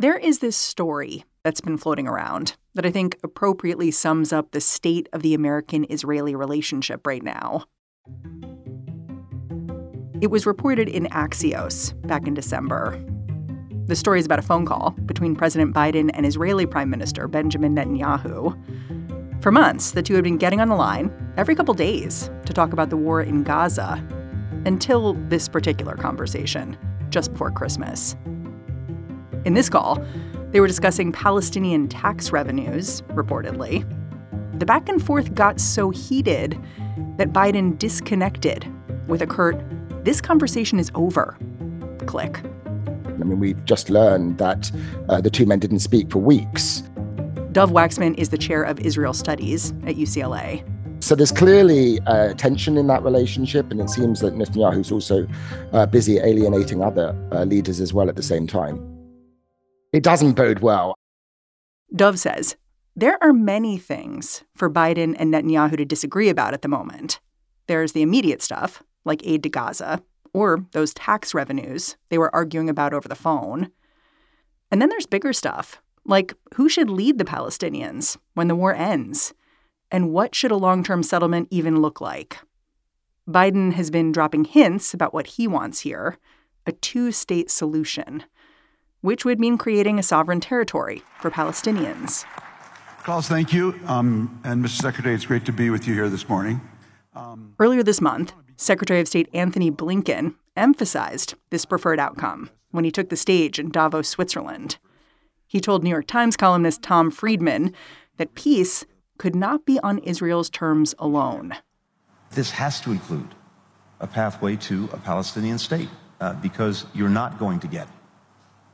There is this story that's been floating around that I think appropriately sums up the state of the American Israeli relationship right now. It was reported in Axios back in December. The story is about a phone call between President Biden and Israeli Prime Minister Benjamin Netanyahu. For months, the two had been getting on the line every couple days to talk about the war in Gaza until this particular conversation just before Christmas. In this call, they were discussing Palestinian tax revenues, reportedly. The back and forth got so heated that Biden disconnected with a curt, This conversation is over. Click. I mean, we've just learned that uh, the two men didn't speak for weeks. Dov Waxman is the chair of Israel Studies at UCLA. So there's clearly uh, tension in that relationship, and it seems that Netanyahu's also uh, busy alienating other uh, leaders as well at the same time. It doesn't bode well. Dov says there are many things for Biden and Netanyahu to disagree about at the moment. There's the immediate stuff, like aid to Gaza, or those tax revenues they were arguing about over the phone. And then there's bigger stuff, like who should lead the Palestinians when the war ends? And what should a long term settlement even look like? Biden has been dropping hints about what he wants here a two state solution which would mean creating a sovereign territory for Palestinians. Klaus, thank you. Um, and Mr. Secretary, it's great to be with you here this morning. Um, Earlier this month, Secretary of State Antony Blinken emphasized this preferred outcome when he took the stage in Davos, Switzerland. He told New York Times columnist Tom Friedman that peace could not be on Israel's terms alone. This has to include a pathway to a Palestinian state uh, because you're not going to get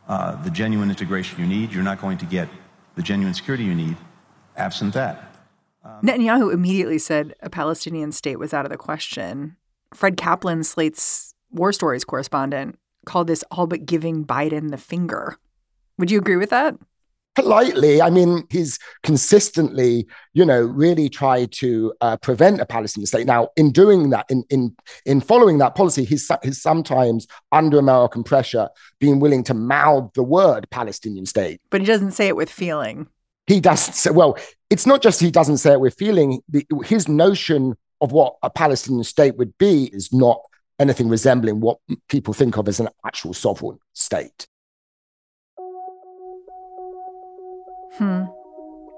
uh, the genuine integration you need. You're not going to get the genuine security you need absent that. Um, Netanyahu immediately said a Palestinian state was out of the question. Fred Kaplan, Slate's War Stories correspondent, called this all but giving Biden the finger. Would you agree with that? Politely, I mean, he's consistently, you know, really tried to uh, prevent a Palestinian state. Now, in doing that, in in in following that policy, he's he's sometimes under American pressure being willing to mouth the word Palestinian state. But he doesn't say it with feeling. He doesn't say. Well, it's not just he doesn't say it with feeling. The, his notion of what a Palestinian state would be is not anything resembling what people think of as an actual sovereign state. Hmm.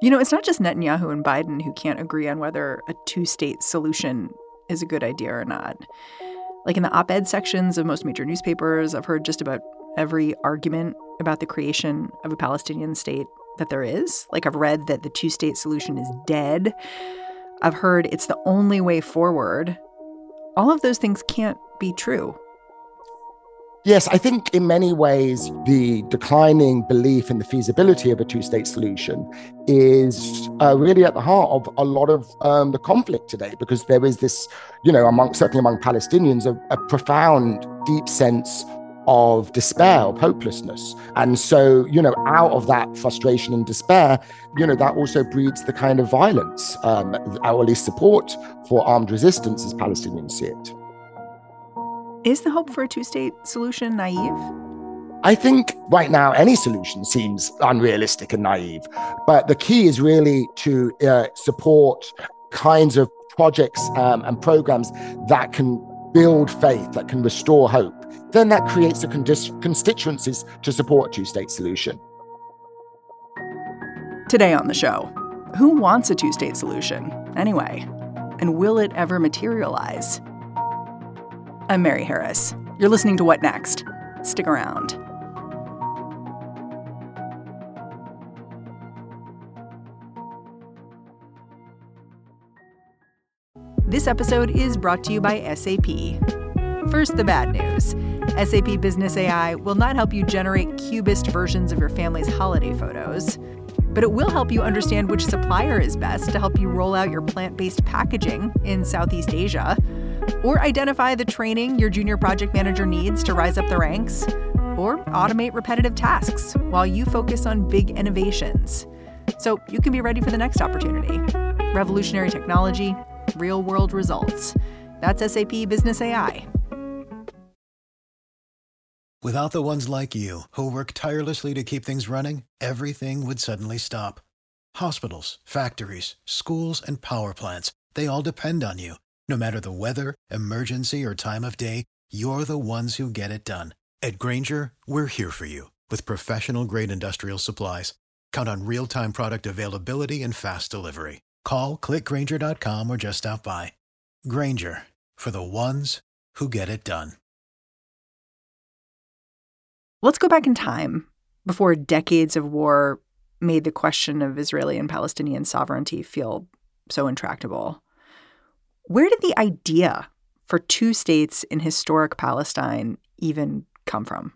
You know, it's not just Netanyahu and Biden who can't agree on whether a two state solution is a good idea or not. Like in the op ed sections of most major newspapers, I've heard just about every argument about the creation of a Palestinian state that there is. Like, I've read that the two state solution is dead. I've heard it's the only way forward. All of those things can't be true. Yes, I think in many ways, the declining belief in the feasibility of a two state solution is uh, really at the heart of a lot of um, the conflict today, because there is this, you know, among certainly among Palestinians, a, a profound, deep sense of despair, of hopelessness. And so, you know, out of that frustration and despair, you know, that also breeds the kind of violence, um, or at least support for armed resistance as Palestinians see it. Is the hope for a two state solution naive? I think right now any solution seems unrealistic and naive. But the key is really to uh, support kinds of projects um, and programs that can build faith, that can restore hope. Then that creates the constituencies to support a two state solution. Today on the show, who wants a two state solution anyway? And will it ever materialize? I'm Mary Harris. You're listening to What Next? Stick around. This episode is brought to you by SAP. First, the bad news SAP Business AI will not help you generate cubist versions of your family's holiday photos, but it will help you understand which supplier is best to help you roll out your plant based packaging in Southeast Asia, or identify the training your junior project manager needs to rise up the ranks, or automate repetitive tasks while you focus on big innovations. So you can be ready for the next opportunity. Revolutionary technology real world results. That's SAP Business AI. Without the ones like you, who work tirelessly to keep things running, everything would suddenly stop. Hospitals, factories, schools, and power plants, they all depend on you. No matter the weather, emergency, or time of day, you're the ones who get it done. At Grainger, we're here for you with professional grade industrial supplies. Count on real time product availability and fast delivery. Call clickgrainger.com or just stop by. Grainger for the ones who get it done. Let's go back in time before decades of war made the question of Israeli and Palestinian sovereignty feel so intractable. Where did the idea for two states in historic Palestine even come from?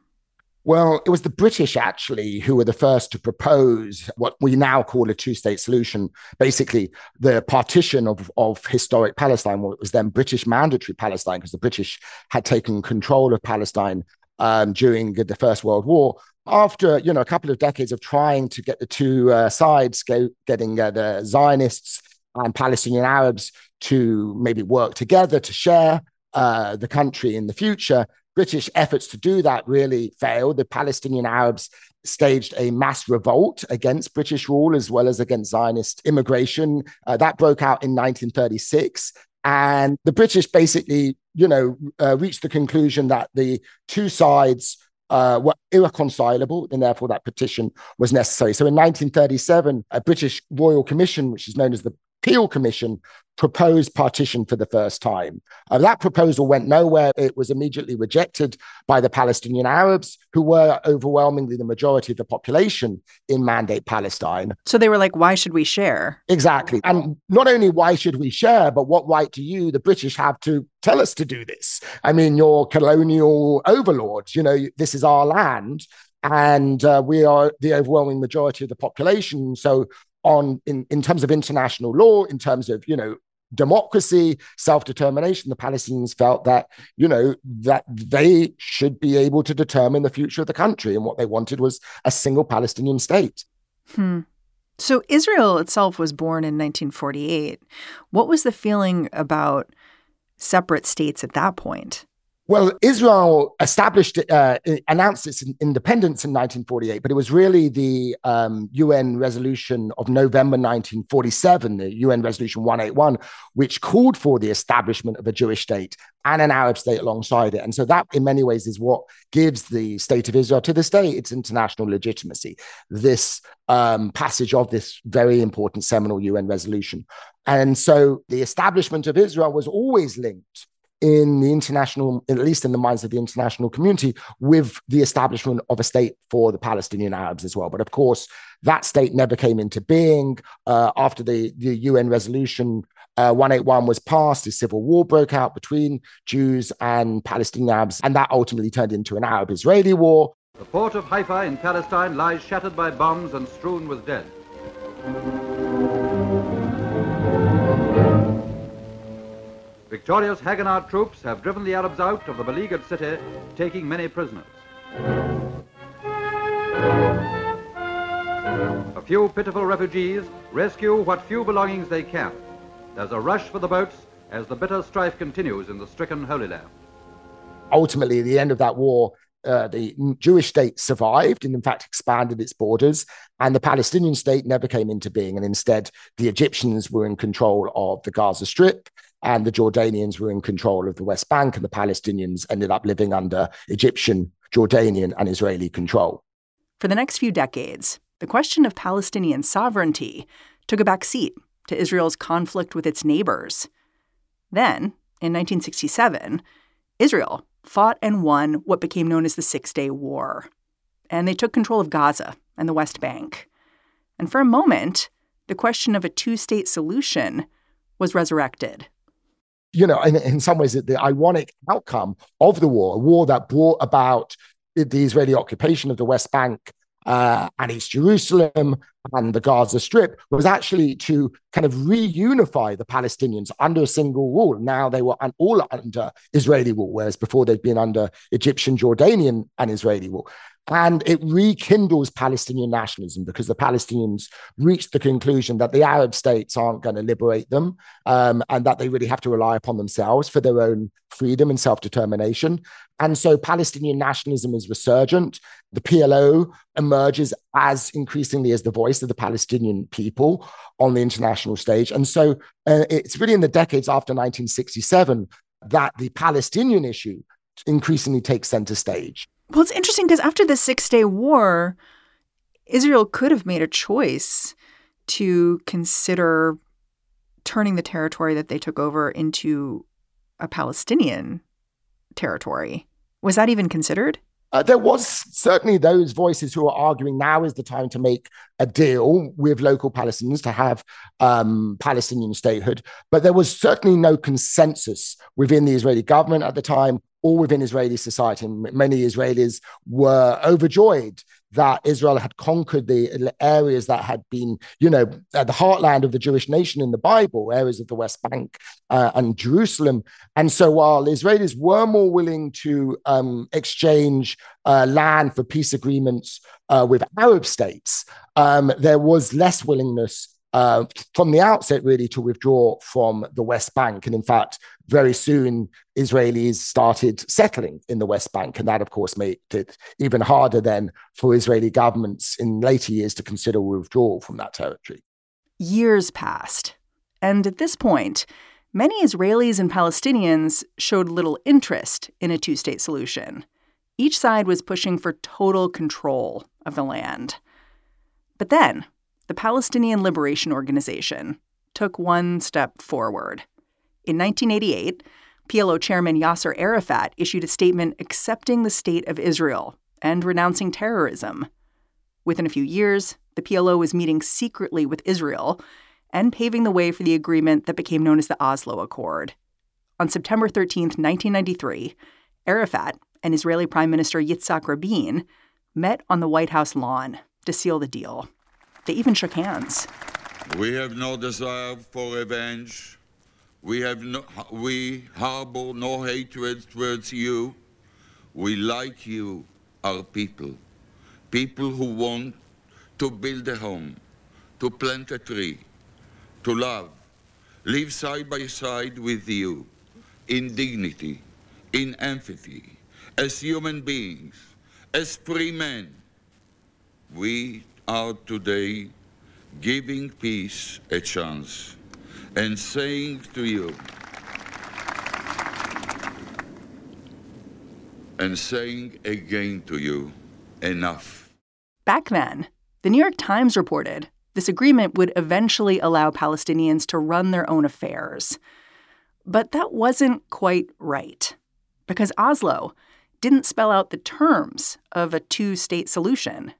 Well, it was the British actually who were the first to propose what we now call a two state solution. Basically, the partition of, of historic Palestine, what was then British mandatory Palestine, because the British had taken control of Palestine um, during the First World War. After you know a couple of decades of trying to get the two uh, sides go, getting uh, the Zionists and Palestinian Arabs to maybe work together to share uh, the country in the future, British efforts to do that really failed. The Palestinian Arabs staged a mass revolt against British rule as well as against Zionist immigration. Uh, that broke out in 1936. And the British basically, you know, uh, reached the conclusion that the two sides uh, were irreconcilable, and therefore that partition was necessary. So in 1937, a British Royal Commission, which is known as the Peel Commission proposed partition for the first time. Uh, that proposal went nowhere. It was immediately rejected by the Palestinian Arabs, who were overwhelmingly the majority of the population in Mandate Palestine. So they were like, why should we share? Exactly. And not only why should we share, but what right do you, the British, have to tell us to do this? I mean, you're colonial overlords. You know, this is our land and uh, we are the overwhelming majority of the population. So on in, in terms of international law, in terms of, you know, democracy, self-determination, the Palestinians felt that, you know, that they should be able to determine the future of the country. And what they wanted was a single Palestinian state. Hmm. So Israel itself was born in 1948. What was the feeling about separate states at that point? Well, Israel established, uh, announced its independence in 1948, but it was really the um, UN resolution of November 1947, the UN resolution 181, which called for the establishment of a Jewish state and an Arab state alongside it. And so that, in many ways, is what gives the state of Israel to this day its international legitimacy. This um, passage of this very important seminal UN resolution. And so the establishment of Israel was always linked in the international, at least in the minds of the international community, with the establishment of a state for the Palestinian Arabs as well. But of course, that state never came into being uh, after the, the UN resolution. Uh, 181 was passed, a civil war broke out between Jews and Palestinian Arabs, and that ultimately turned into an Arab Israeli war. The port of Haifa in Palestine lies shattered by bombs and strewn with dead. Victorious Haganah troops have driven the Arabs out of the beleaguered city, taking many prisoners. A few pitiful refugees rescue what few belongings they can. There's a rush for the boats as the bitter strife continues in the stricken Holy Land. Ultimately, at the end of that war, uh, the Jewish state survived and, in fact, expanded its borders, and the Palestinian state never came into being. And instead, the Egyptians were in control of the Gaza Strip and the Jordanians were in control of the West Bank, and the Palestinians ended up living under Egyptian, Jordanian, and Israeli control. For the next few decades, the question of Palestinian sovereignty took a back seat to Israel's conflict with its neighbors. Then, in 1967, Israel fought and won what became known as the Six Day War. And they took control of Gaza and the West Bank. And for a moment, the question of a two state solution was resurrected. You know, in, in some ways, the ironic outcome of the war, a war that brought about the Israeli occupation of the West Bank uh, and East Jerusalem and the Gaza Strip was actually to kind of reunify the Palestinians under a single rule. Now they were all under Israeli rule, whereas before they'd been under Egyptian, Jordanian, and Israeli rule. And it rekindles Palestinian nationalism because the Palestinians reached the conclusion that the Arab states aren't going to liberate them um, and that they really have to rely upon themselves for their own freedom and self determination. And so Palestinian nationalism is resurgent. The PLO emerges as increasingly as the voice of the Palestinian people on the international stage. And so uh, it's really in the decades after 1967 that the Palestinian issue increasingly takes center stage. Well, it's interesting because after the Six Day War, Israel could have made a choice to consider turning the territory that they took over into a Palestinian territory. Was that even considered? Uh, there was certainly those voices who are arguing now is the time to make a deal with local Palestinians to have um, Palestinian statehood, but there was certainly no consensus within the Israeli government at the time or within Israeli society. Many Israelis were overjoyed that Israel had conquered the areas that had been, you know, the heartland of the Jewish nation in the Bible, areas of the West Bank uh, and Jerusalem. And so while Israelis were more willing to um, exchange uh, land for peace agreements uh, with Arab states, um, there was less willingness uh, from the outset, really, to withdraw from the West Bank. And in fact, very soon, Israelis started settling in the West Bank. And that, of course, made it even harder then for Israeli governments in later years to consider withdrawal from that territory. Years passed. And at this point, many Israelis and Palestinians showed little interest in a two state solution. Each side was pushing for total control of the land. But then, the Palestinian Liberation Organization took one step forward. In 1988, PLO chairman Yasser Arafat issued a statement accepting the state of Israel and renouncing terrorism. Within a few years, the PLO was meeting secretly with Israel and paving the way for the agreement that became known as the Oslo Accord. On September 13, 1993, Arafat and Israeli Prime Minister Yitzhak Rabin met on the White House lawn to seal the deal. They even shook hands. We have no desire for revenge. We, have no, we harbor no hatred towards you. We like you, our people. People who want to build a home, to plant a tree, to love, live side by side with you in dignity, in empathy, as human beings, as free men. We are today giving peace a chance and saying to you, and saying again to you, enough. Back then, the New York Times reported this agreement would eventually allow Palestinians to run their own affairs. But that wasn't quite right, because Oslo didn't spell out the terms of a two state solution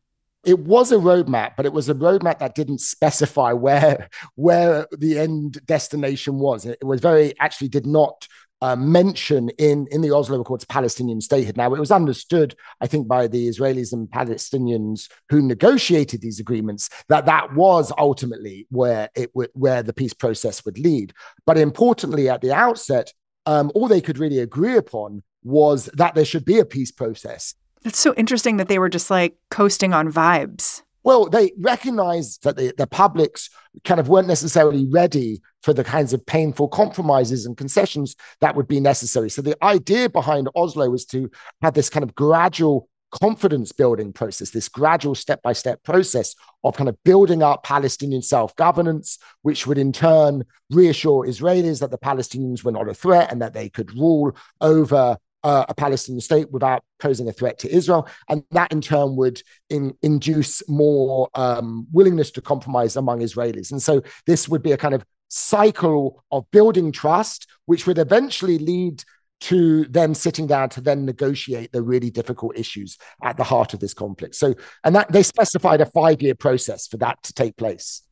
it was a roadmap, but it was a roadmap that didn't specify where where the end destination was. It was very actually did not uh, mention in in the Oslo Accords Palestinian statehood. Now, it was understood, I think, by the Israelis and Palestinians who negotiated these agreements that that was ultimately where it w- where the peace process would lead. But importantly, at the outset, um, all they could really agree upon was that there should be a peace process that's so interesting that they were just like coasting on vibes. Well, they recognized that the, the publics kind of weren't necessarily ready for the kinds of painful compromises and concessions that would be necessary. So the idea behind Oslo was to have this kind of gradual confidence building process, this gradual step by step process of kind of building up Palestinian self governance, which would in turn reassure Israelis that the Palestinians were not a threat and that they could rule over uh, a Palestinian state without posing a threat to Israel. And that in turn would in, induce more um, willingness to compromise among Israelis. And so this would be a kind of cycle of building trust, which would eventually lead to them sitting down to then negotiate the really difficult issues at the heart of this conflict. So, and that they specified a five year process for that to take place.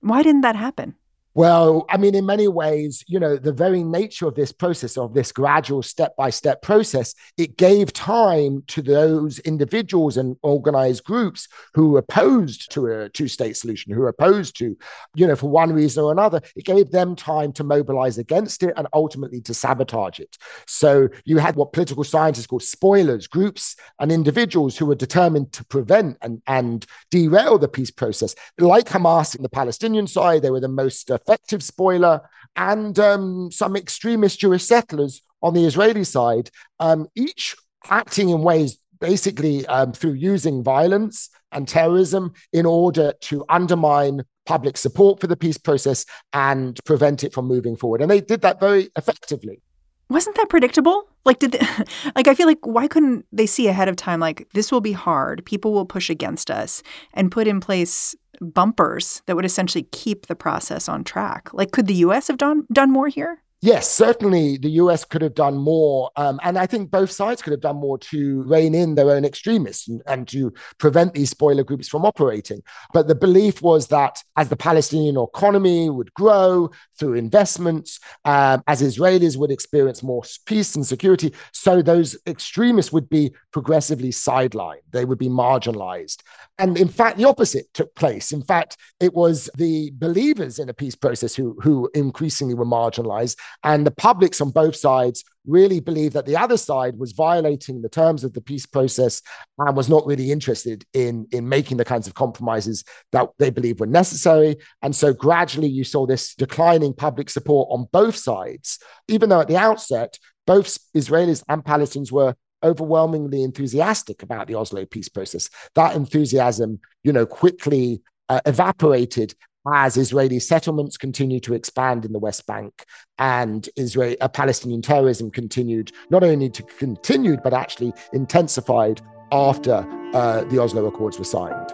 Why didn't that happen? Well, I mean, in many ways, you know, the very nature of this process, of this gradual step by step process, it gave time to those individuals and organized groups who were opposed to a two state solution, who were opposed to, you know, for one reason or another, it gave them time to mobilize against it and ultimately to sabotage it. So you had what political scientists call spoilers, groups and individuals who were determined to prevent and, and derail the peace process. Like Hamas in the Palestinian side, they were the most uh, effective spoiler, and um, some extremist Jewish settlers on the Israeli side, um, each acting in ways basically um, through using violence and terrorism in order to undermine public support for the peace process and prevent it from moving forward. And they did that very effectively. Wasn't that predictable? Like, did they, like I feel like why couldn't they see ahead of time? Like, this will be hard. People will push against us, and put in place bumpers that would essentially keep the process on track. Like, could the U.S. have done done more here? Yes, certainly the US could have done more. Um, and I think both sides could have done more to rein in their own extremists and, and, to prevent these spoiler groups from operating. But the belief was that as the Palestinian economy would grow through investments, um, as Israelis would experience more peace and security, so those extremists would be progressively sidelined. They would be marginalized. And in fact, the opposite took place. In fact, it was the believers in a peace process who, who increasingly were marginalized and the publics on both sides really believed that the other side was violating the terms of the peace process and was not really interested in, in making the kinds of compromises that they believed were necessary. And so gradually you saw this declining public support on both sides, even though at the outset, both Israelis and Palestinians were overwhelmingly enthusiastic about the Oslo peace process. That enthusiasm, you know, quickly uh, evaporated as Israeli settlements continued to expand in the West Bank and Israel, uh, Palestinian terrorism continued, not only to continued, but actually intensified after uh, the Oslo Accords were signed.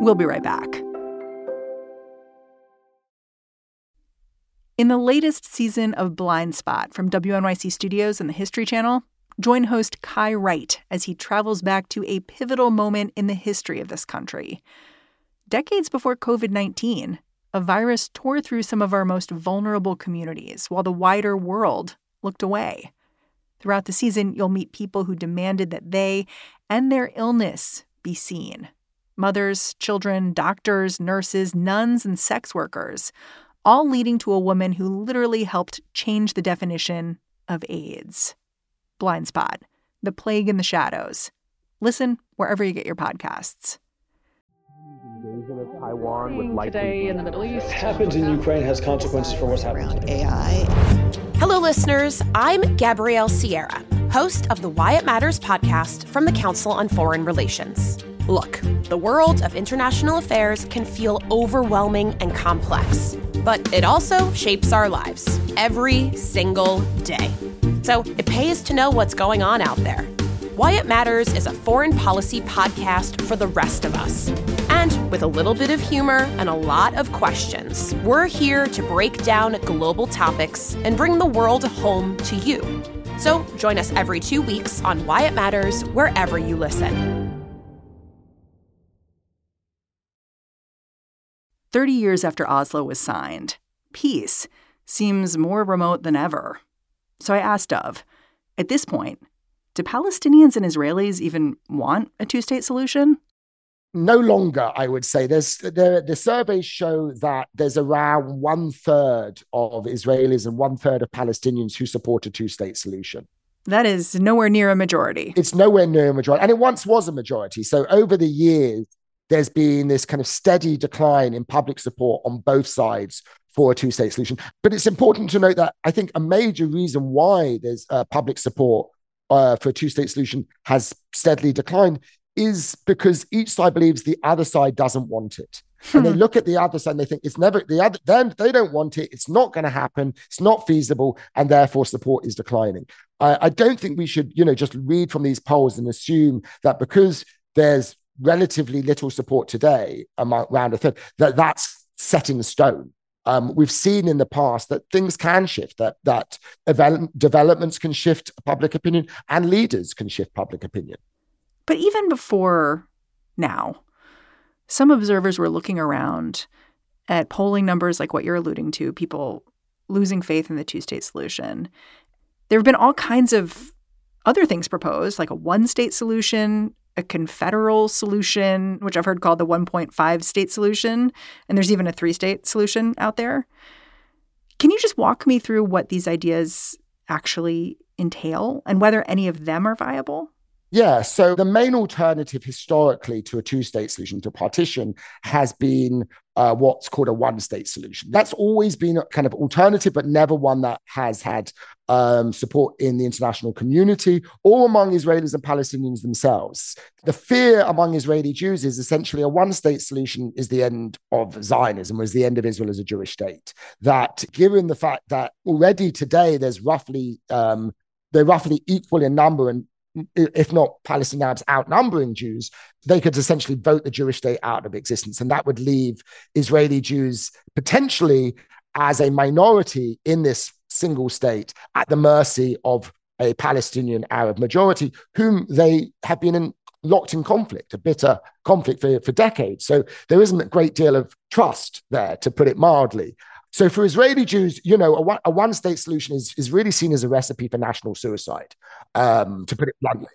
We'll be right back. In the latest season of Blind Spot from WNYC Studios and the History Channel, join host Kai Wright as he travels back to a pivotal moment in the history of this country Decades before COVID 19, a virus tore through some of our most vulnerable communities while the wider world looked away. Throughout the season, you'll meet people who demanded that they and their illness be seen mothers, children, doctors, nurses, nuns, and sex workers, all leading to a woman who literally helped change the definition of AIDS. Blind Spot, The Plague in the Shadows. Listen wherever you get your podcasts invasion of Taiwan would likely today in the Middle East. What happens in Ukraine has consequences for what's happening around AI. Hello, listeners. I'm Gabrielle Sierra, host of the Why It Matters podcast from the Council on Foreign Relations. Look, the world of international affairs can feel overwhelming and complex, but it also shapes our lives every single day. So it pays to know what's going on out there. Why It Matters is a foreign policy podcast for the rest of us and with a little bit of humor and a lot of questions, we're here to break down global topics and bring the world home to you. So join us every two weeks on Why It Matters, wherever you listen. 30 years after Oslo was signed, peace seems more remote than ever. So I asked Dov, at this point, do Palestinians and Israelis even want a two state solution? No longer, I would say. There's the, the surveys show that there's around one third of Israelis and one third of Palestinians who support a two state solution. That is nowhere near a majority. It's nowhere near a majority. And it once was a majority. So over the years, there's been this kind of steady decline in public support on both sides for a two state solution. But it's important to note that I think a major reason why there's uh, public support uh, for a two state solution has steadily declined is because each side believes the other side doesn't want it. and they look at the other side and they think it's never the other then they don't want it. It's not going to happen. It's not feasible and therefore support is declining. I, I don't think we should you know just read from these polls and assume that because there's relatively little support today around a third that that's set in stone. Um, we've seen in the past that things can shift that that developments can shift public opinion and leaders can shift public opinion but even before now, some observers were looking around at polling numbers like what you're alluding to, people losing faith in the two state solution, there have been all kinds of other things proposed, like a one state solution, a confederal solution, which I've heard called the 1.5 state solution. And there's even a three state solution out there. Can you just walk me through what these ideas actually entail and whether any of them are viable? Yeah, so the main alternative historically to a two state solution, to partition, has been uh, what's called a one state solution. That's always been a kind of alternative, but never one that has had um, support in the international community or among Israelis and Palestinians themselves. The fear among Israeli Jews is essentially a one state solution is the end of Zionism, was the end of Israel as a Jewish state. That given the fact that already today there's roughly um, they're roughly equal in number and if not Palestinian Arabs outnumbering Jews, they could essentially vote the Jewish state out of existence. And that would leave Israeli Jews potentially as a minority in this single state at the mercy of a Palestinian Arab majority, whom they have been in, locked in conflict, a bitter conflict for, for decades. So there isn't a great deal of trust there, to put it mildly. So for Israeli Jews, you know, a one, a one state solution is, is really seen as a recipe for national suicide, um, to put it bluntly.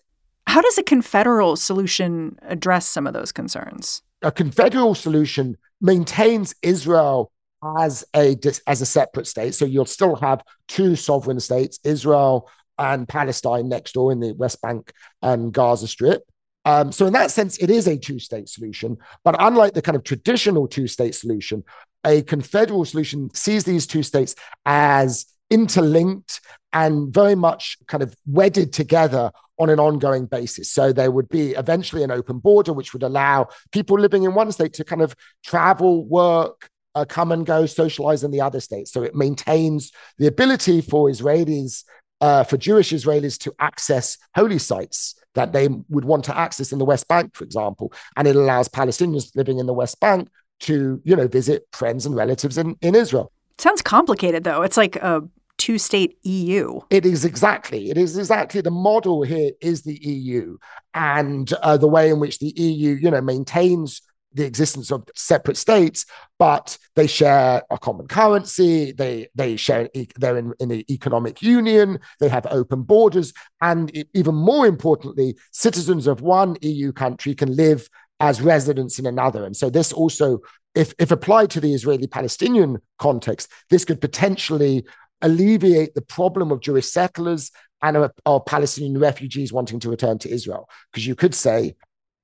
How does a confederal solution address some of those concerns? A confederal solution maintains Israel as a as a separate state. So you'll still have two sovereign states, Israel and Palestine next door in the West Bank and Gaza Strip. Um, so in that sense, it is a two-state solution. But unlike the kind of traditional two-state solution, a confederal solution sees these two states as interlinked and very much kind of wedded together on an ongoing basis. So there would be eventually an open border, which would allow people living in one state to kind of travel, work, uh, come and go, socialize in the other states. So it maintains the ability for Israelis, uh, for Jewish Israelis to access holy sites that they would want to access in the West Bank, for example. And it allows Palestinians living in the West Bank to, you know, visit friends and relatives in, in Israel. Sounds complicated, though. It's like a two state EU. It is exactly. It is exactly the model here is the EU and uh, the way in which the EU, you know, maintains the existence of separate states, but they share a common currency. They they share they're in, in an economic union. They have open borders, and even more importantly, citizens of one EU country can live as residents in another. And so this also, if, if applied to the Israeli Palestinian context, this could potentially alleviate the problem of Jewish settlers and of, of Palestinian refugees wanting to return to Israel. Because you could say,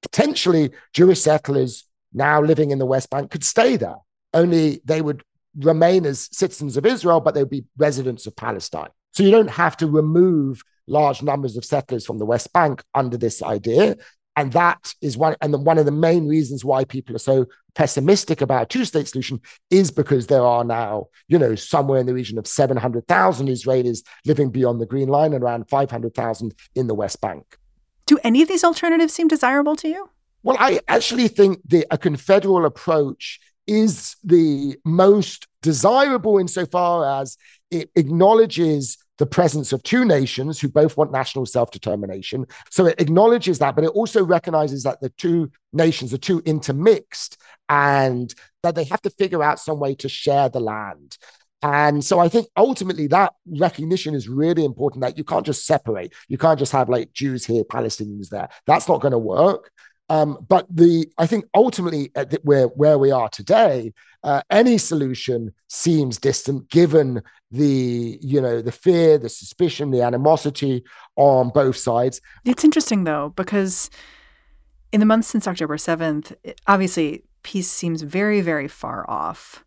potentially, Jewish settlers now living in the West Bank could stay there, only they would remain as citizens of Israel, but they would be residents of Palestine. So you don't have to remove large numbers of settlers from the West Bank under this idea. And that is one, and the, one of the main reasons why people are so pessimistic about a two-state solution is because there are now, you know, somewhere in the region of 700,000 Israelis living beyond the Green Line and around 500,000 in the West Bank. Do any of these alternatives seem desirable to you? Well, I actually think that a confederal approach is the most desirable insofar as it acknowledges the presence of two nations who both want national self determination. So it acknowledges that, but it also recognizes that the two nations are too intermixed and that they have to figure out some way to share the land. And so I think ultimately that recognition is really important that you can't just separate. You can't just have like Jews here, Palestinians there. That's not going to work. Um, but the I think ultimately the, where where we are today, uh, any solution seems distant given the you know the fear, the suspicion, the animosity on both sides. It's interesting though because in the months since October seventh, obviously peace seems very very far off,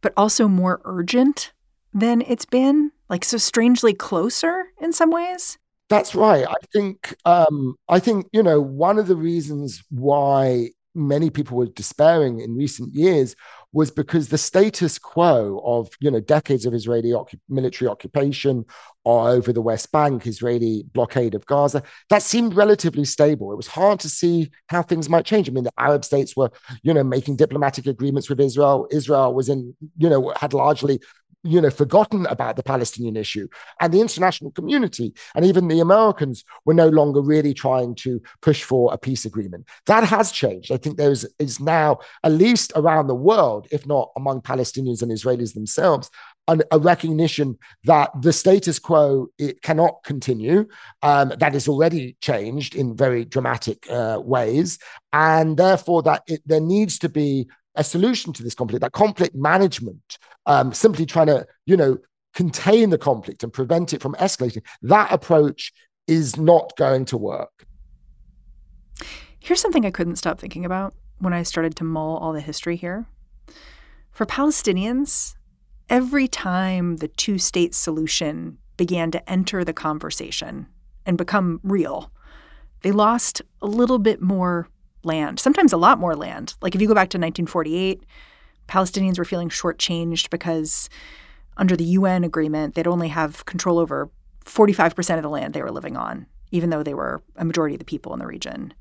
but also more urgent than it's been. Like so strangely closer in some ways. That's right. I think um, I think you know one of the reasons why many people were despairing in recent years was because the status quo of you know decades of Israeli occup- military occupation over the West Bank, Israeli blockade of Gaza, that seemed relatively stable. It was hard to see how things might change. I mean, the Arab states were you know making diplomatic agreements with Israel. Israel was in you know had largely you know, forgotten about the Palestinian issue. And the international community and even the Americans were no longer really trying to push for a peace agreement. That has changed. I think there is, is now, at least around the world, if not among Palestinians and Israelis themselves, an, a recognition that the status quo it cannot continue. Um, that is already changed in very dramatic uh, ways, and therefore that it, there needs to be a solution to this conflict. That conflict management, um, simply trying to you know contain the conflict and prevent it from escalating. That approach is not going to work. Here's something I couldn't stop thinking about when I started to mull all the history here. For Palestinians, every time the two state solution began to enter the conversation and become real, they lost a little bit more land, sometimes a lot more land. Like if you go back to 1948, Palestinians were feeling shortchanged because under the UN agreement, they'd only have control over 45% of the land they were living on, even though they were a majority of the people in the region.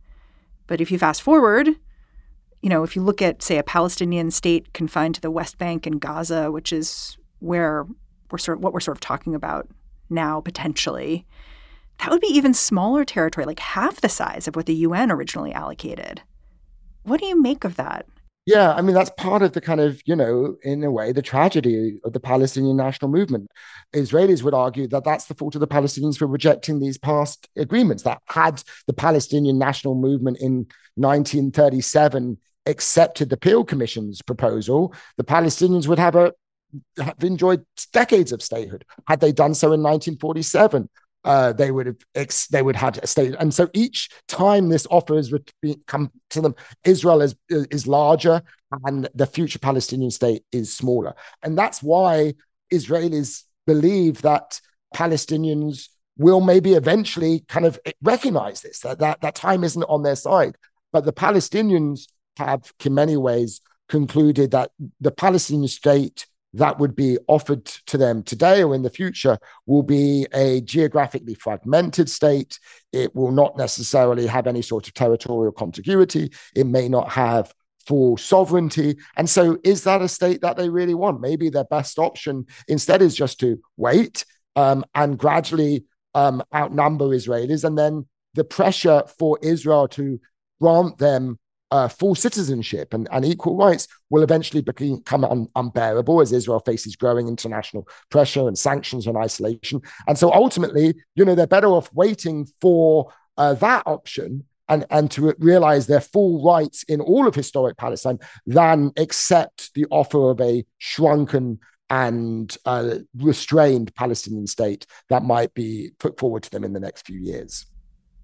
But if you fast forward, you know, if you look at, say, a Palestinian state confined to the West Bank and Gaza, which is where we're sort of what we're sort of talking about now potentially, that would be even smaller territory, like half the size of what the UN originally allocated. What do you make of that? Yeah, I mean, that's part of the kind of, you know, in a way, the tragedy of the Palestinian national movement. Israelis would argue that that's the fault of the Palestinians for rejecting these past agreements. That had the Palestinian national movement in 1937 accepted the Peel Commission's proposal, the Palestinians would have a have enjoyed decades of statehood. Had they done so in 1947, uh, they would have ex- they would have a state. And so each time this offer has come to them, Israel is is larger, and the future Palestinian state is smaller. And that's why Israelis believe that Palestinians will maybe eventually kind of recognize this that that, that time isn't on their side. But the Palestinians have, in many ways, concluded that the Palestinian state that would be offered to them today or in the future will be a geographically fragmented state. It will not necessarily have any sort of territorial contiguity. It may not have full sovereignty. And so, is that a state that they really want? Maybe their best option instead is just to wait um, and gradually um, outnumber Israelis. And then the pressure for Israel to grant them uh, full citizenship and, and equal rights will eventually become un- unbearable as Israel faces growing international pressure and sanctions and isolation. And so ultimately, you know, they're better off waiting for uh, that option and, and to realize their full rights in all of historic Palestine than accept the offer of a shrunken and uh, restrained Palestinian state that might be put forward to them in the next few years.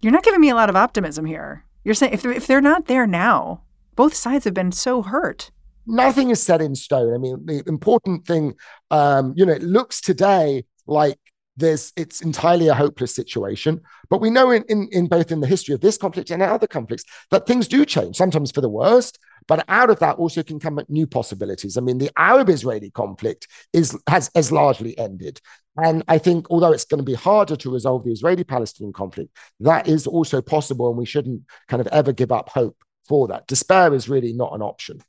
You're not giving me a lot of optimism here. You're saying if they're, if they're not there now, both sides have been so hurt. Nothing is set in stone. I mean, the important thing, um, you know, it looks today like there's it's entirely a hopeless situation. But we know in, in, in both in the history of this conflict and other conflicts that things do change, sometimes for the worst. But out of that also can come new possibilities. I mean, the Arab-Israeli conflict is has has largely ended. And I think, although it's going to be harder to resolve the Israeli Palestinian conflict, that is also possible. And we shouldn't kind of ever give up hope for that. Despair is really not an option.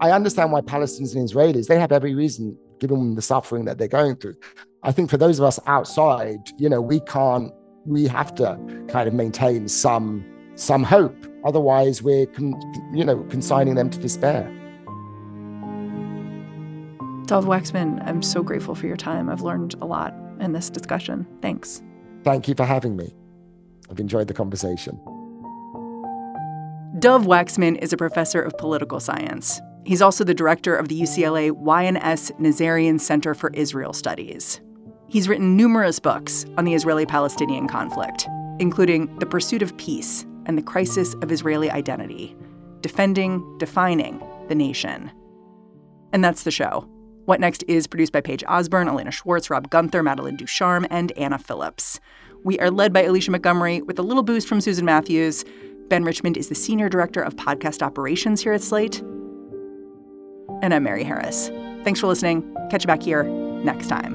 I understand why Palestinians and Israelis, they have every reason, given the suffering that they're going through. I think for those of us outside, you know, we can't, we have to kind of maintain some some hope. Otherwise, we're, con- you know, consigning them to despair. Dov Waxman, I'm so grateful for your time. I've learned a lot in this discussion. Thanks. Thank you for having me. I've enjoyed the conversation. Dov Waxman is a professor of political science. He's also the director of the UCLA Y&S Nazarian Center for Israel Studies. He's written numerous books on the Israeli Palestinian conflict, including The Pursuit of Peace and the Crisis of Israeli Identity Defending, Defining the Nation. And that's the show. What Next is produced by Paige Osborne, Elena Schwartz, Rob Gunther, Madeline Ducharme, and Anna Phillips. We are led by Alicia Montgomery with a little boost from Susan Matthews. Ben Richmond is the Senior Director of Podcast Operations here at Slate. And I'm Mary Harris. Thanks for listening. Catch you back here next time.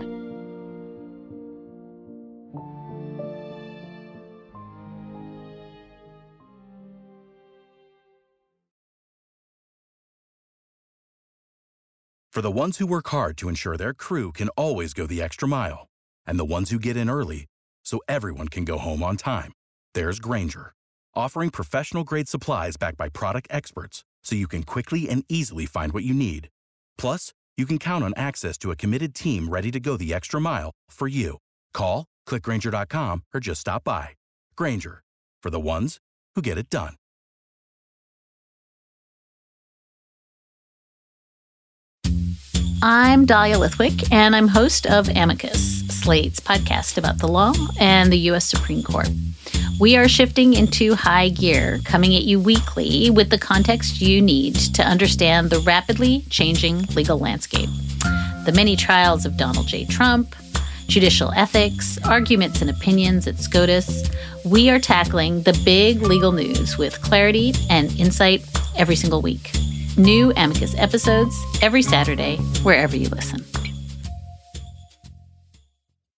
For the ones who work hard to ensure their crew can always go the extra mile, and the ones who get in early so everyone can go home on time, there's Grainger, offering professional grade supplies backed by product experts so you can quickly and easily find what you need. Plus, you can count on access to a committed team ready to go the extra mile for you. Call, clickgrainger.com, or just stop by. Grainger, for the ones who get it done. I'm Dahlia Lithwick, and I'm host of Amicus, Slate's podcast about the law and the U.S. Supreme Court. We are shifting into high gear, coming at you weekly with the context you need to understand the rapidly changing legal landscape. The many trials of Donald J. Trump, judicial ethics, arguments and opinions at SCOTUS. We are tackling the big legal news with clarity and insight every single week. New Amicus episodes every Saturday, wherever you listen.